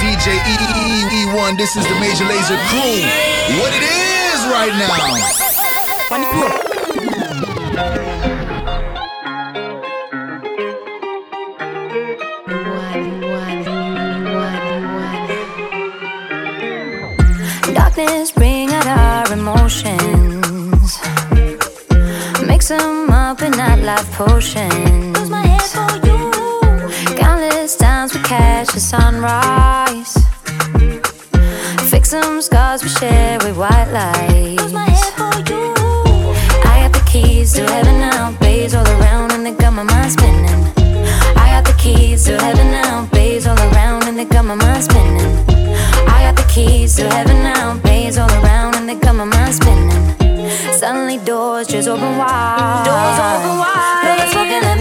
DJ E1. This is the Major Lazer crew. What it is right now. Darkness bring out our emotions. Mix them up in that life potion. Countless times we catch the sunrise. We share with white lights. I got the keys to heaven now, bays all around, and they got my mind spinning. I got the keys to heaven now, bays all around, and they got my mind spinning. I got the keys to heaven now, bays all around, and they got my mind spinning. Suddenly doors just open wide. Doors open wide. Love is smoking,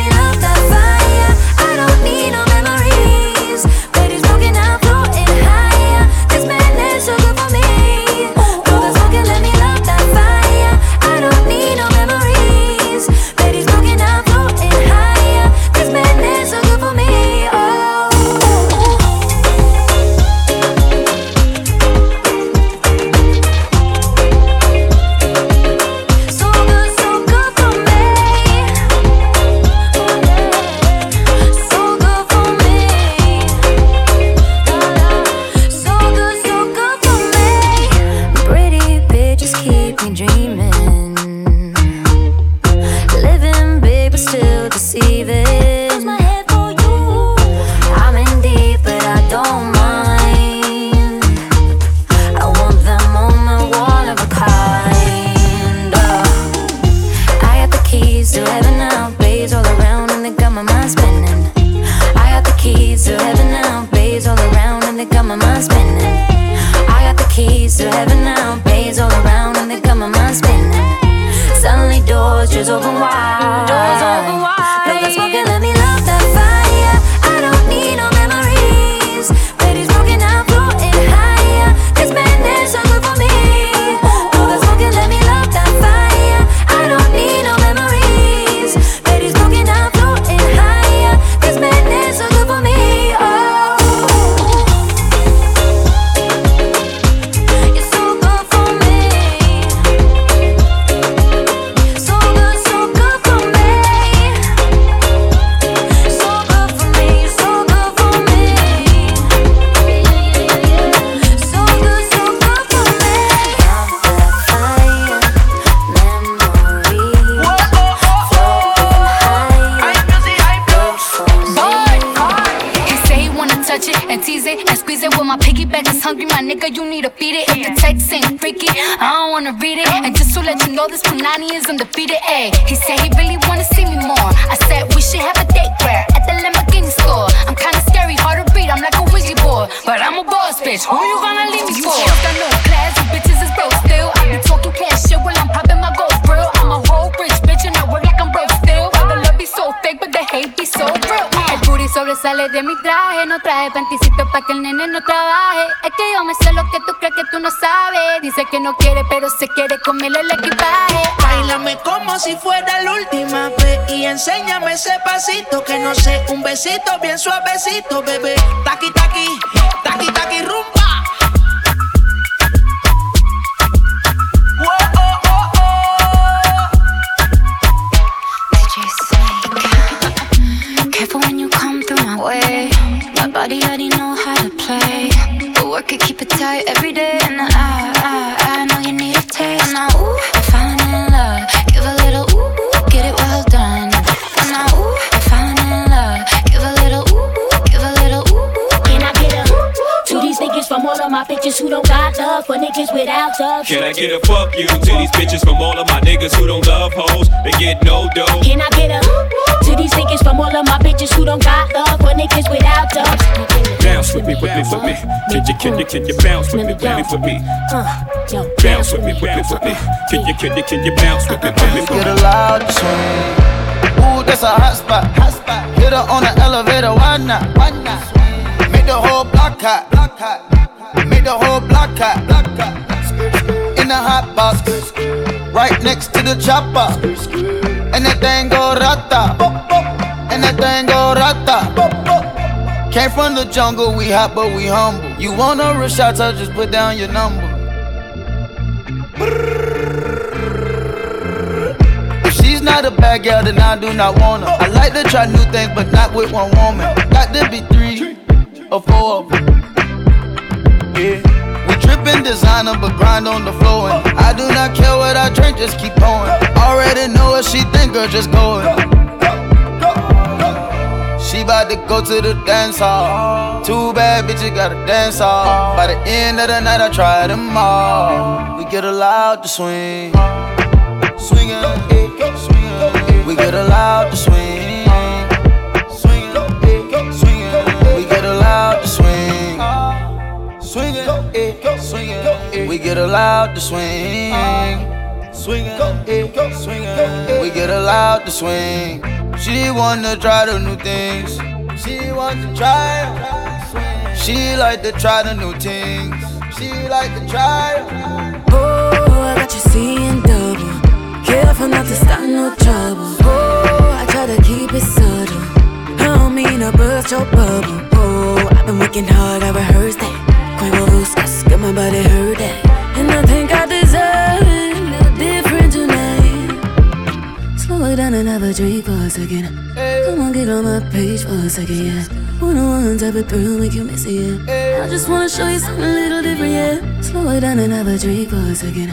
Es que yo me sé lo que tú crees que tú no sabes. Dice que no quiere, pero se quiere comerle el equipaje. Bailame como si fuera la última vez y enséñame ese pasito que no sé, un besito bien suavecito, bebé. Taqui taqui, taqui taqui rumba. Work it, keep it tight every day. And I, I, I know you need a taste. And now, ooh, I'm falling in love. Give a little ooh, ooh, get it well done. And now, ooh, I'm falling in love. Give a little ooh, ooh, give a little ooh, ooh. Can I get a ooh to these niggas from all of my bitches who don't got love for niggas without love? Can I get a fuck you to these bitches from all of my niggas who don't love hoes? They get no dough. Can I get a ooh to these niggas from all of my bitches who don't got love for niggas without love? Bounce with me, with me, with me. Can you, can you, can you bounce with me, with me, with me? Bounce with me, with me, with me. Can you, can you, can you bounce with me, with me, with Get me? a loud tune. Ooh, that's a hot spot. Hot spot. Hit her on the elevator, why not? Why not? Make the whole block hot. Block hot. Make the whole block hot. Block hot. In the hot box. Right next to the chopper. And that thing go rata. And that thing go rata. Came from the jungle, we hot but we humble. You want a real shot, just put down your number. If she's not a bad girl, then I do not want her. I like to try new things, but not with one woman. Got to be three or four of them. Yeah. We trippin' designer, but grind on the floor. And I do not care what I drink, just keep going. Already know what she think, girl, just going. She bout to go to the dance hall. Two bad bitches gotta dance hall. By the end of the night, I try them all. We get allowed to swing. Swingin', go, swingin'. We get allowed to swing. Swingin', go, swingin'. We get allowed to swing. Swingin', go, swingin'. Go. We get allowed to swing. Swingin', go, swingin'. Go. We get allowed to swing. She wanna try the new things. She wants to try. She like to try the new things. She like to try. Oh, I got you seeing double. Careful not to start no trouble. Oh, I try to keep it subtle. I don't mean to burst your bubble. A a second. Come on, get on my page for a second, yeah. One on one type of thrill make you miss it, yeah. I just wanna show you something a little different, yeah. Slow it down and have a drink for a second.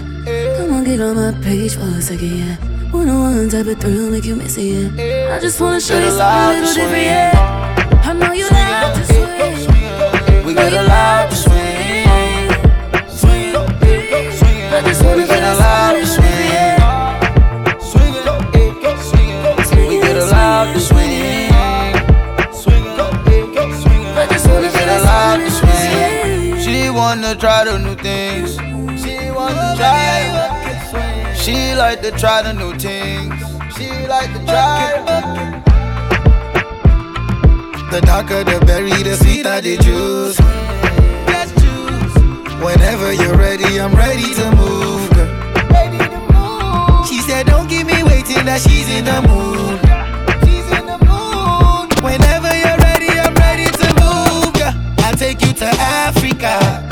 Come on, get on my page for a second, yeah. One on one type of thrill make you miss it, yeah. I just wanna show you something a little different, yeah. I know you like to swing. We get allowed to swing. I just wanna wanna try the new things. She wanna try. She like to try the new things. She like to try. The darker the berry, the sweeter the juice. Whenever you're ready, I'm ready to move. girl. She said, Don't keep me waiting, that she's in the mood. To Africa.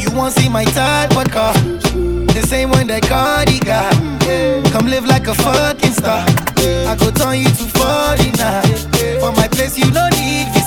You won't see my third vodka. The same one that Cardi got. Come live like a fucking star. I go turn you to 49. For my place, you don't need visa.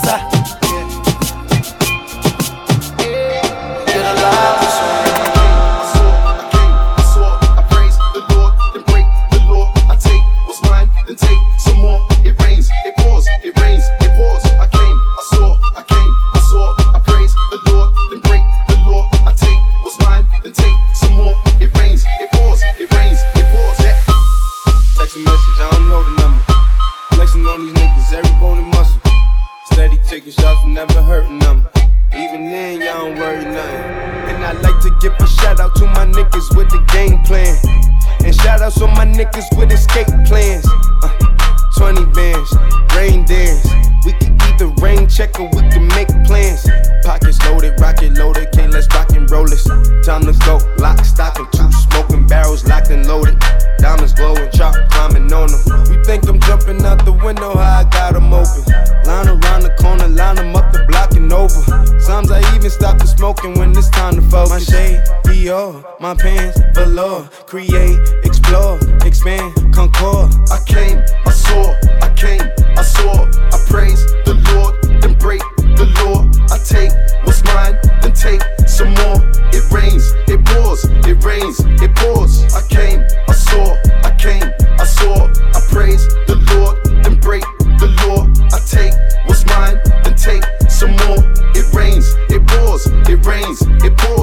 Dior, my pants, velour. Create, explore, expand, concord. I came, I saw, I came, I saw, I praise the Lord, then break the law. I take what's mine, then take some more. It rains, it pours, it rains, it pours. I came, I saw, I came, I saw, I praise the Lord, then break the law. I take what's mine, then take some more. It rains, it pours, it rains, it pours.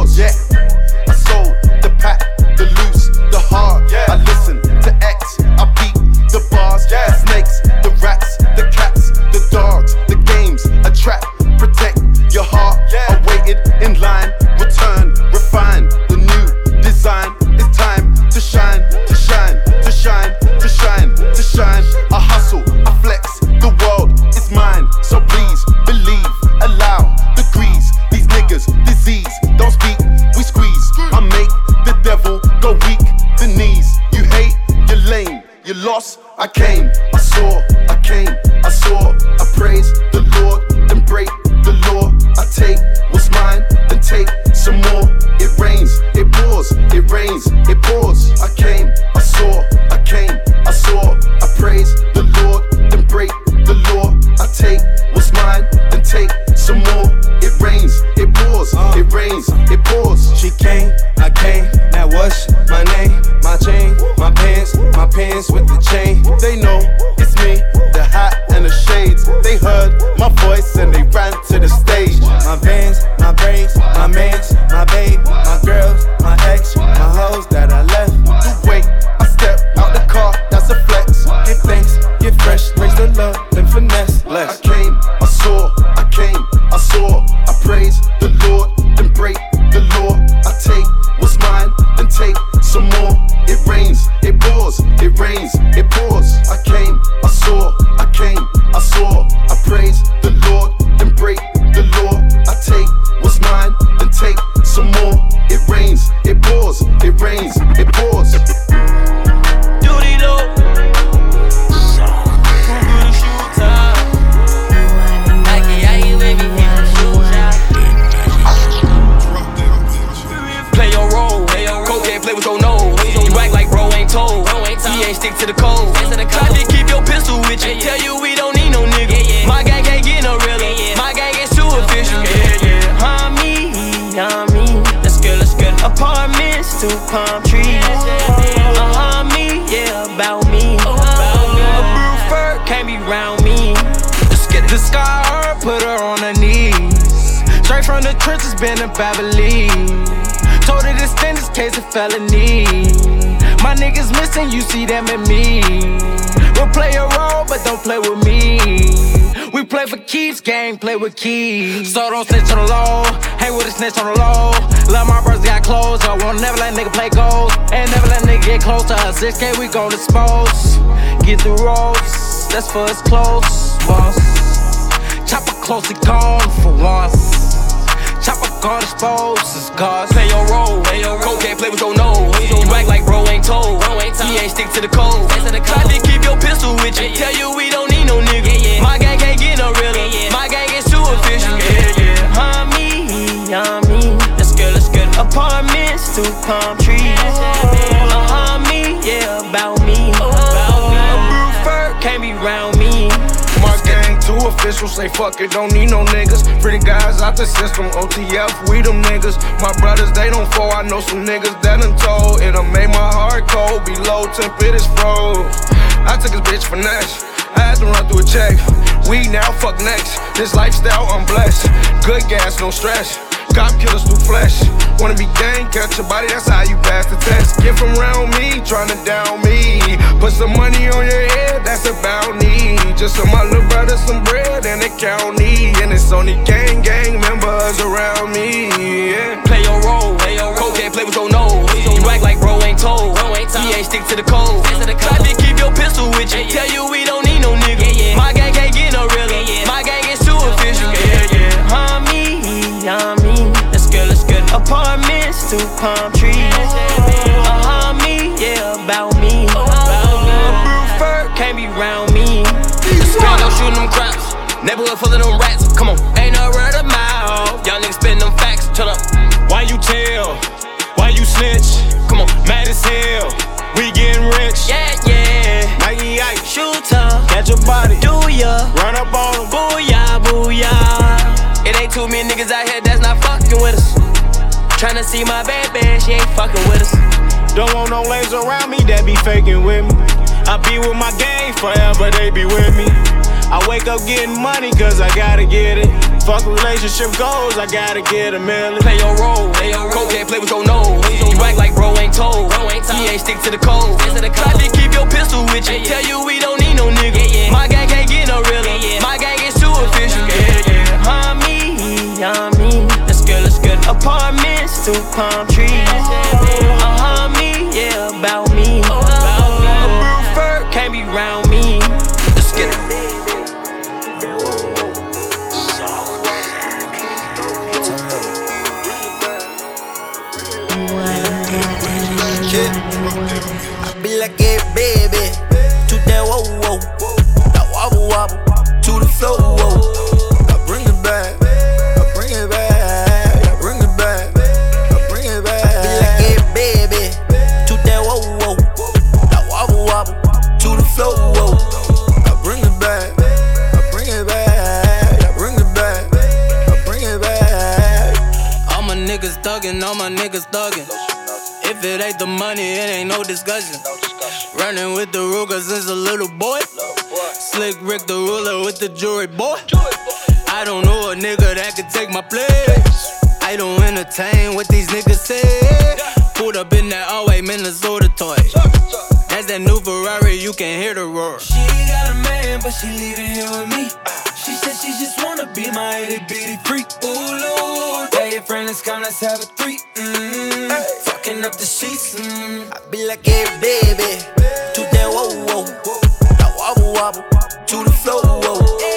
Apartments, palm trees. Uh-huh, me, yeah, about me. A blue fur can't be round me. The scar, put her on her knees. Straight from the trenches, been to Beverly. Told her to stand this case of felony. My niggas missing, you see them in me. We'll play a role, but don't play with me. We play for keeps, game play with keys. So don't snitch on the low, hang with a snitch on the low. Love my brothers got close, I won't never let nigga play goals. And never let nigga get close to us. 6K, we gon' dispose. Get the roads, that's for us close, boss. Chopper close and gone for once. Chop Chopper gone exposed, it's cause. Play your role. Cocaine play with your nose. You act like bro ain't told. He ain't stick to the code. Official, say fuck it, don't need no niggas. Pretty guys out the system, OTF, we them niggas. My brothers, they don't fall, I know some niggas that done told. It'll make my heart cold, below temp, it is froze. I took his bitch for next. I had to run through a check. We now fuck next. This lifestyle, I'm blessed. Good gas, no stress. Cop killers through flesh. Wanna be gang, catch your body, that's how you pass the test. Get from around me, tryna down me. Put some money on your head, that's about me. Just some my little brother some bread and a county. And it's only gang, gang members around me. Yeah. Play your role. play your role. Cocaine play with your nose. You act like bro ain't told. He ain't stick to the code. Try to keep your pistol with you. Tell you we don't Two palm trees. Uh-huh, me, yeah, about me. A fur can't be round me. Gang no shooting them craps. Neighborhood full of them rats. Come on, ain't no word of mouth. Y'all niggas spin them facts. Turn up. Why you tell? Why you snitch? Come on. Mad as hell. We getting rich. Yeah, yeah. Nike Ike, Shooter. catch your body. Do ya? Run up on them. Booyah, booyah. It ain't too many niggas out here that's not us. Tryna see my baby, she ain't fucking with us. Don't want no lanes around me that be faking with me. I be with my gang forever, they be with me. I wake up getting money cause I gotta get it. Fuck relationship goals, I gotta get a million. Play your role. Cocaine play with your nose. You act like bro ain't told. He ain't stick to the code. Try to keep your pistol with you. Tell you we don't need no nigga. My gang can't get no realer. My gang is too official. Yeah, yeah. Huh, me, huh, Apartments, two palm trees. Uh-huh, me, yeah, about me. Fur can't be round me. Let's get it. I be like, baby. To that whoa, whoa. That wobble, wobble. To the flow, whoa. discussion. Running with the Ruger since a little boy. Slick Rick the ruler with the jewelry boy. I don't know a nigga that could take my place. I don't entertain what these niggas say. Pulled up in that all white Minnesota toy. That's that new Ferrari, you can hear the roar. She got a man, but she leaving here with me she just wanna be my itty bitty freak. Ooh, Lord. Tell your friend, let's come, let's have a three. Mm. Mm-hmm. Hey. Fucking up the sheets. Mm. I be like, hey, baby. Do that, whoa, whoa. That wobble, wobble. To the floor. whoa.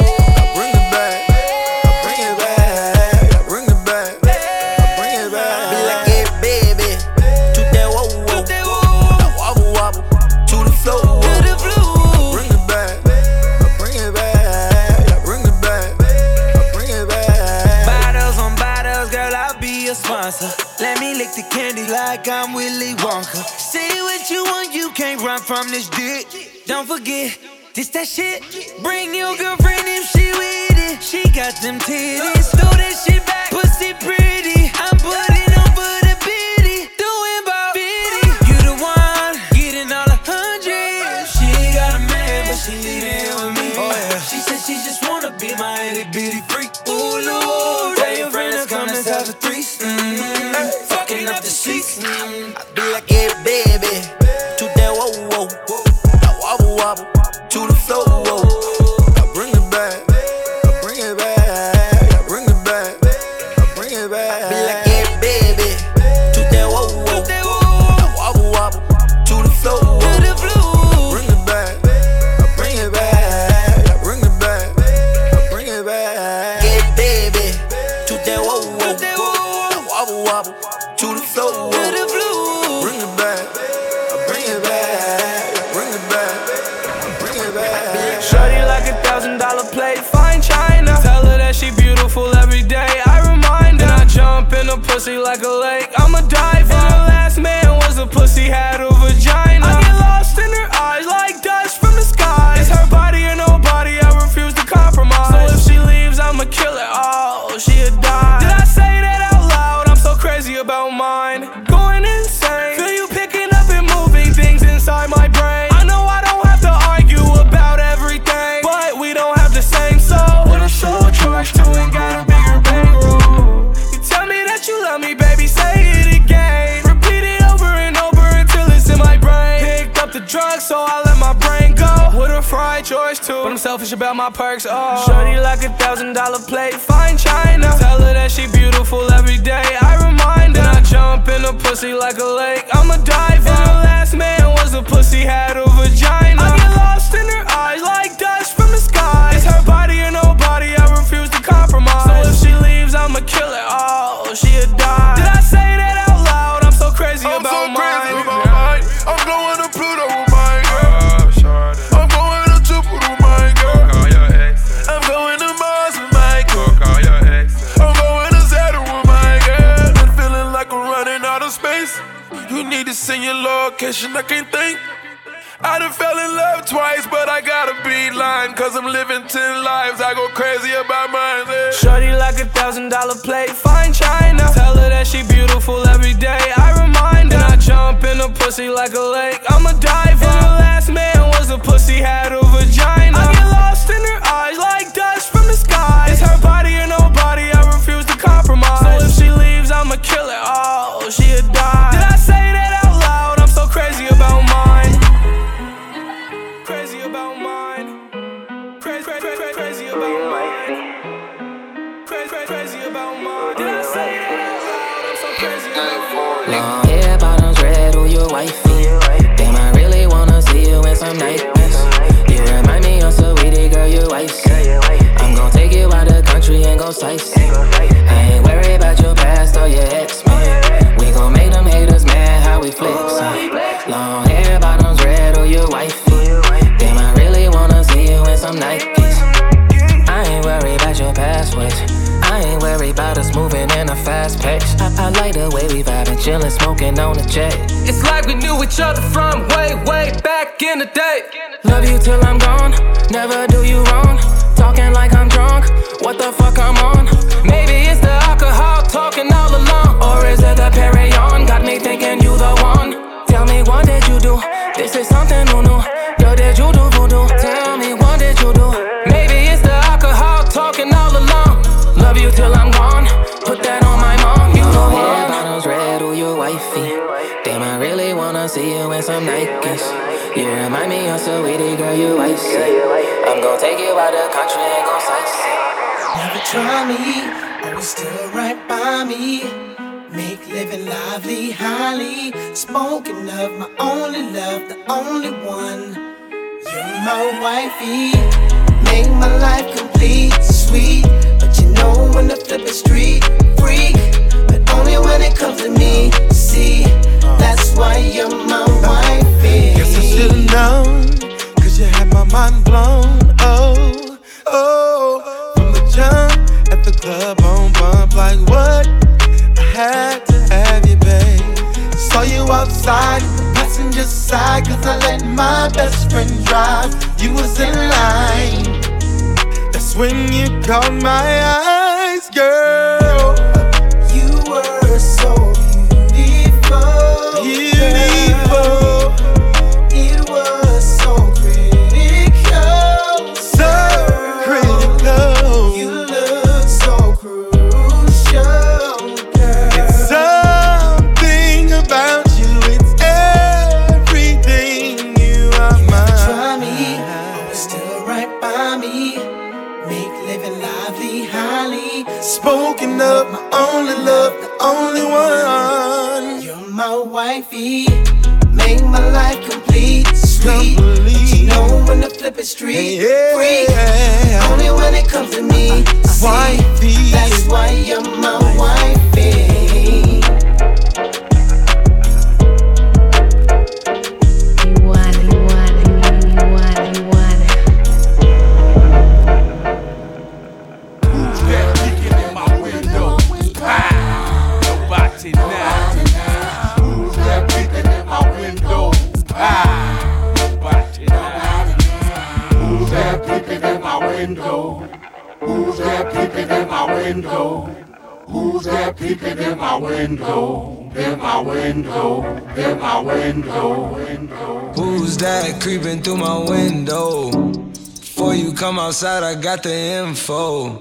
like I'm Willy Wonka. Say what you want, you can't run from this dick. Don't forget, this that shit. Bring your girlfriend if she with it. She got them titties. Throw that shit back, pussy pretty. I'm selfish about my perks. Oh, shorty like a thousand dollar plate, fine china. Tell her that she beautiful every day. I remind her. And I jump in a pussy like a lake. I'm a diver. And the last man was a pussy had a vagina. I get lost in her eyes like dust from the sky. It's her body or nobody. I refuse to compromise. So if she leaves, I'ma kill it all. Oh. She'll die. I can't think. I done fell in love twice, but I gotta be lying. Cause I'm living ten lives, I go crazy about mine. Yeah. Shorty like a thousand dollar plate, fine china. Tell her that she beautiful every day, I remind her. And I jump in a pussy like a lake. Gonna take you out the country and go sightseeing. Never try me, always still right by me. Make living lively, highly spoken of. My only love, the only one. You're my wifey. Make my life complete, sweet. But you know when to flip a street, freak. But only when it comes to me. See, that's why you're my wifey. Guess I should've known, my only love, the only one. You're my wifey. Make my life complete, sweet. But you know when to flip it street, freak. Only when it comes to me, see, That's why you're my wifey. Window? In my window, in my window, window. Who's that creeping through my window? Before you come outside, I got the info.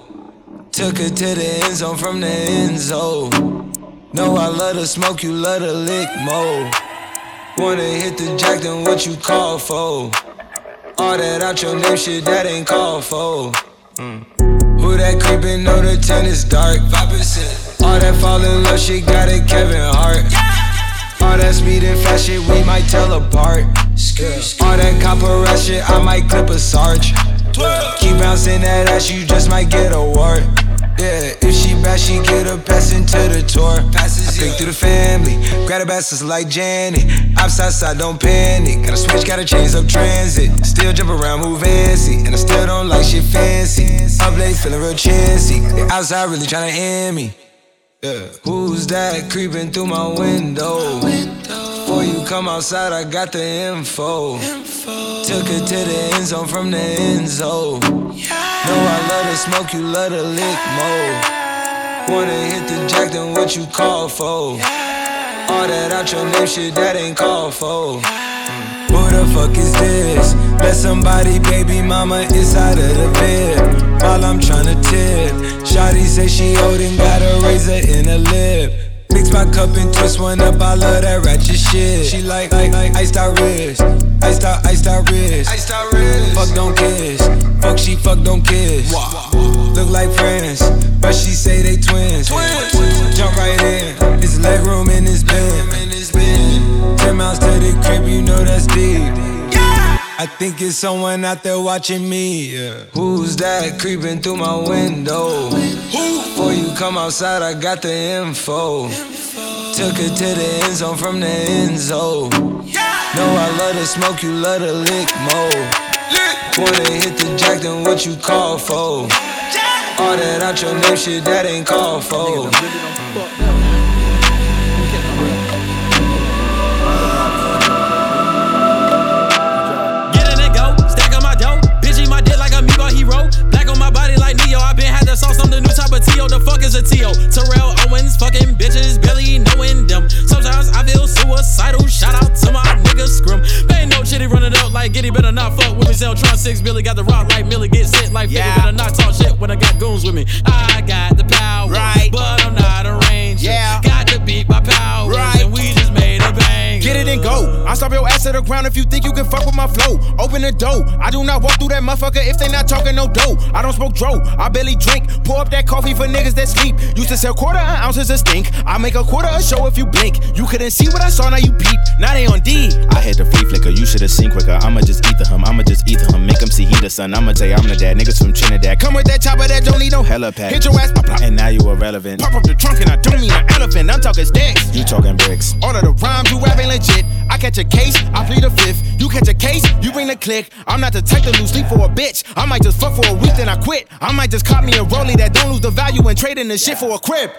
Took her to the end zone from the end zone. Know I love to smoke, you love to lick more. Wanna hit the jack, then what you call for? All that out your name shit, that ain't called for. Mm. Who that creepin', know the tent is dark. 5%. All that fall in love shit, got it Kevin Hart. All that speed and fast shit, we might tell apart. All that copper rat shit, I might clip a sarge. Keep bouncing that ass, you just might get a wart. Yeah, if she bad, she get a pass into the tour. Passes, I pick through the family, grab the bastards like Janet. Outside side, don't panic. Gotta switch, gotta change up transit. Still jump around, move fancy, and I still don't like shit fancy. Up late, feeling real chancy. They outside really tryna end me. Yeah. Who's that creeping through my window? Before you come outside, I got the info. Took her to the end zone from the end zone. Know I love to smoke, you love to lick more. Wanna hit the jack, then what you call for? All that out your shit, that ain't called for. Who the fuck is this? Let somebody, baby mama, inside of the bed. While I'm tryna tip. Shotty say she old and got a razor in her lip. Mix my cup and twist one up, I love that ratchet shit. She like, like, like iced out wrist. Iced out, iced out wrist. Iced out wrist. Fuck, don't kiss. Fuck, she fuck, don't kiss. Look like friends, but she say they twins. Jump right in. It's leg room in this bed. Miles to the crib, you know that's deep. I think it's someone out there watching me. yeah. Who's that creeping through my window? Before you come outside, I got the info. Took her to the end zone from the end zone. Know I love to smoke, you love to lick more. Wanna hit the jack, then what you call for? All that out your name shit, that ain't called for. T.O. The fuck is a T.O. Terrell Owens, fucking bitches, barely knowing them. Sometimes I feel suicidal. Shout out to my nigga Scrum. Ain't no chitty running up like Giddy. Better not fuck with me. Zeltron 6 Billy got the rock like Millie. Get sent like Figure. Better not talk shit when I got goons with me. I got the power, right? But I'm not a to the ground if you think you can fuck with my flow. Open the door. I do not walk through that motherfucker if they not talking no dough. I don't smoke dro. I barely drink. Pour up that coffee for niggas that sleep. Used to sell quarter ounces of stink. I make a quarter a show if you blink. You couldn't see what I saw, now you peep. Now they on D. I had the free flicker. You should've seen quicker. I'ma just eat the hum. I'ma just eat the hum. Make them see he the son. I'ma tell I'm the dad. Niggas from Trinidad. Come with that chopper that don't need no helipad. Hit your ass, pop, pop. And now you irrelevant. Pop up the trunk and I don't mean an elephant. I'm talking sticks. You talking bricks. All of the rhymes you rapping legit. I catch a case, I plead the fifth. You catch a case, you bring the click. I'm not the type to lose sleep for a bitch. I might just fuck for a week, then I quit. I might just cop me a rollie that don't lose the value and trade in the shit for a crib.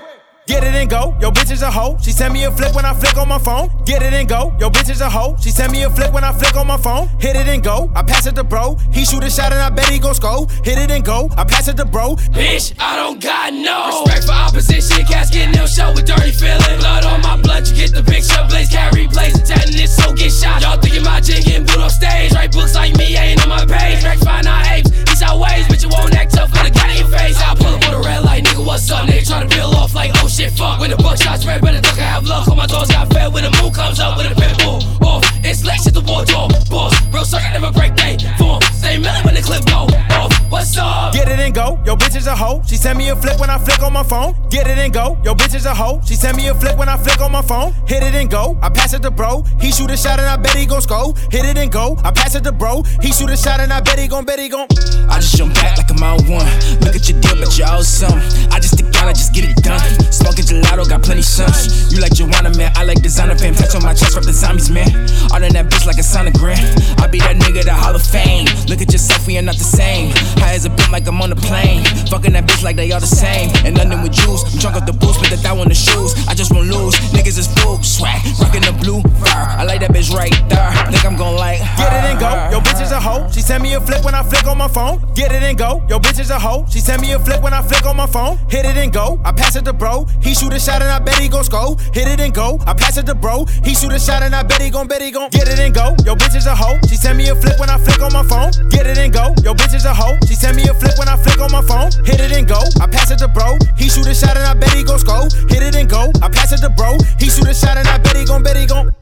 Get it and go. Yo, bitch is a hoe. She send me a flick when I flick on my phone. Get it and go. Yo, bitch is a hoe. She send me a flick when I flick on my phone. Hit it and go. I pass it to bro. He shoot a shot and I bet he gon' score. Hit it and go. I pass it to bro. Bitch, I don't got no respect for opposition. Cats getting no show with dirty feeling. Blood on my blood, you get the picture. Blaze carry blaze attacking it, so get shot. Y'all thinking my jig getting put off stage. Write books like me, ain't on my page. Track find our apes. These our ways, bitch, you won't act tough when the got in your face. I pull up on a red light, nigga, what's up? Nigga try to peel off like, oh shit, fuck. When the buckshot spread, better duck, I have luck. All my doors got fed when the moon comes up with a pit bull. Off, it's legs at the wardrobe. Boss, real sucker never break they form. Stay million when the clip go off. What's up? Get it and go. Yo, bitch is a hoe. She send me a flick when I flick on my phone. Get it and go. Yo, bitch is a hoe. She send me a flick when I flick on my phone. Hit it and go. I pass it to bro. He shoot a shot and I bet he gon' score. Hit it and go. I pass it to bro. He shoot a shot and I bet he gon' bet he gon' I just jump back like I'm out one. Look at your deal, but you're awesome. I just stick out, I just get it done. Smoking gelato, got plenty sons. You like Joanna, man. I like designer fam. Touch on my chest, rep the zombies, man. All in that bitch like a sonogram. I be that nigga, the Hall of Fame. Look at yourself, we are not the same. High as a bit like I'm on a plane. Fucking that bitch like they all the same. In London with juice, I'm drunk off the boost, but the thou on the shoes. I just won't lose. Niggas is full swag, rocking the blue fur. I like that bitch right there. Think I'm gon' like. Get it and go. Yo, bitch is a hoe. She send me a flick when I flick on my phone. Get it and go. Yo, bitch is a hoe. She send me a flick when I flick on my phone. Hit it and go. I pass it to bro. He shoot a shot and I bet he gon' score. Hit it and go. I pass it to bro. He shoot a shot and I bet he gon' bet he gon' get it and go. Yo, bitch is a hoe. She send me a flip when I flick on my phone. Get it and go. Yo, bitch is a hoe. She send me a flip when I flick on my phone. Hit it and go. I pass it to bro. He shoot a shot and I bet he gon' score. Hit it and go. I pass it to bro. He shoot a shot and I bet he gon' bet he gon'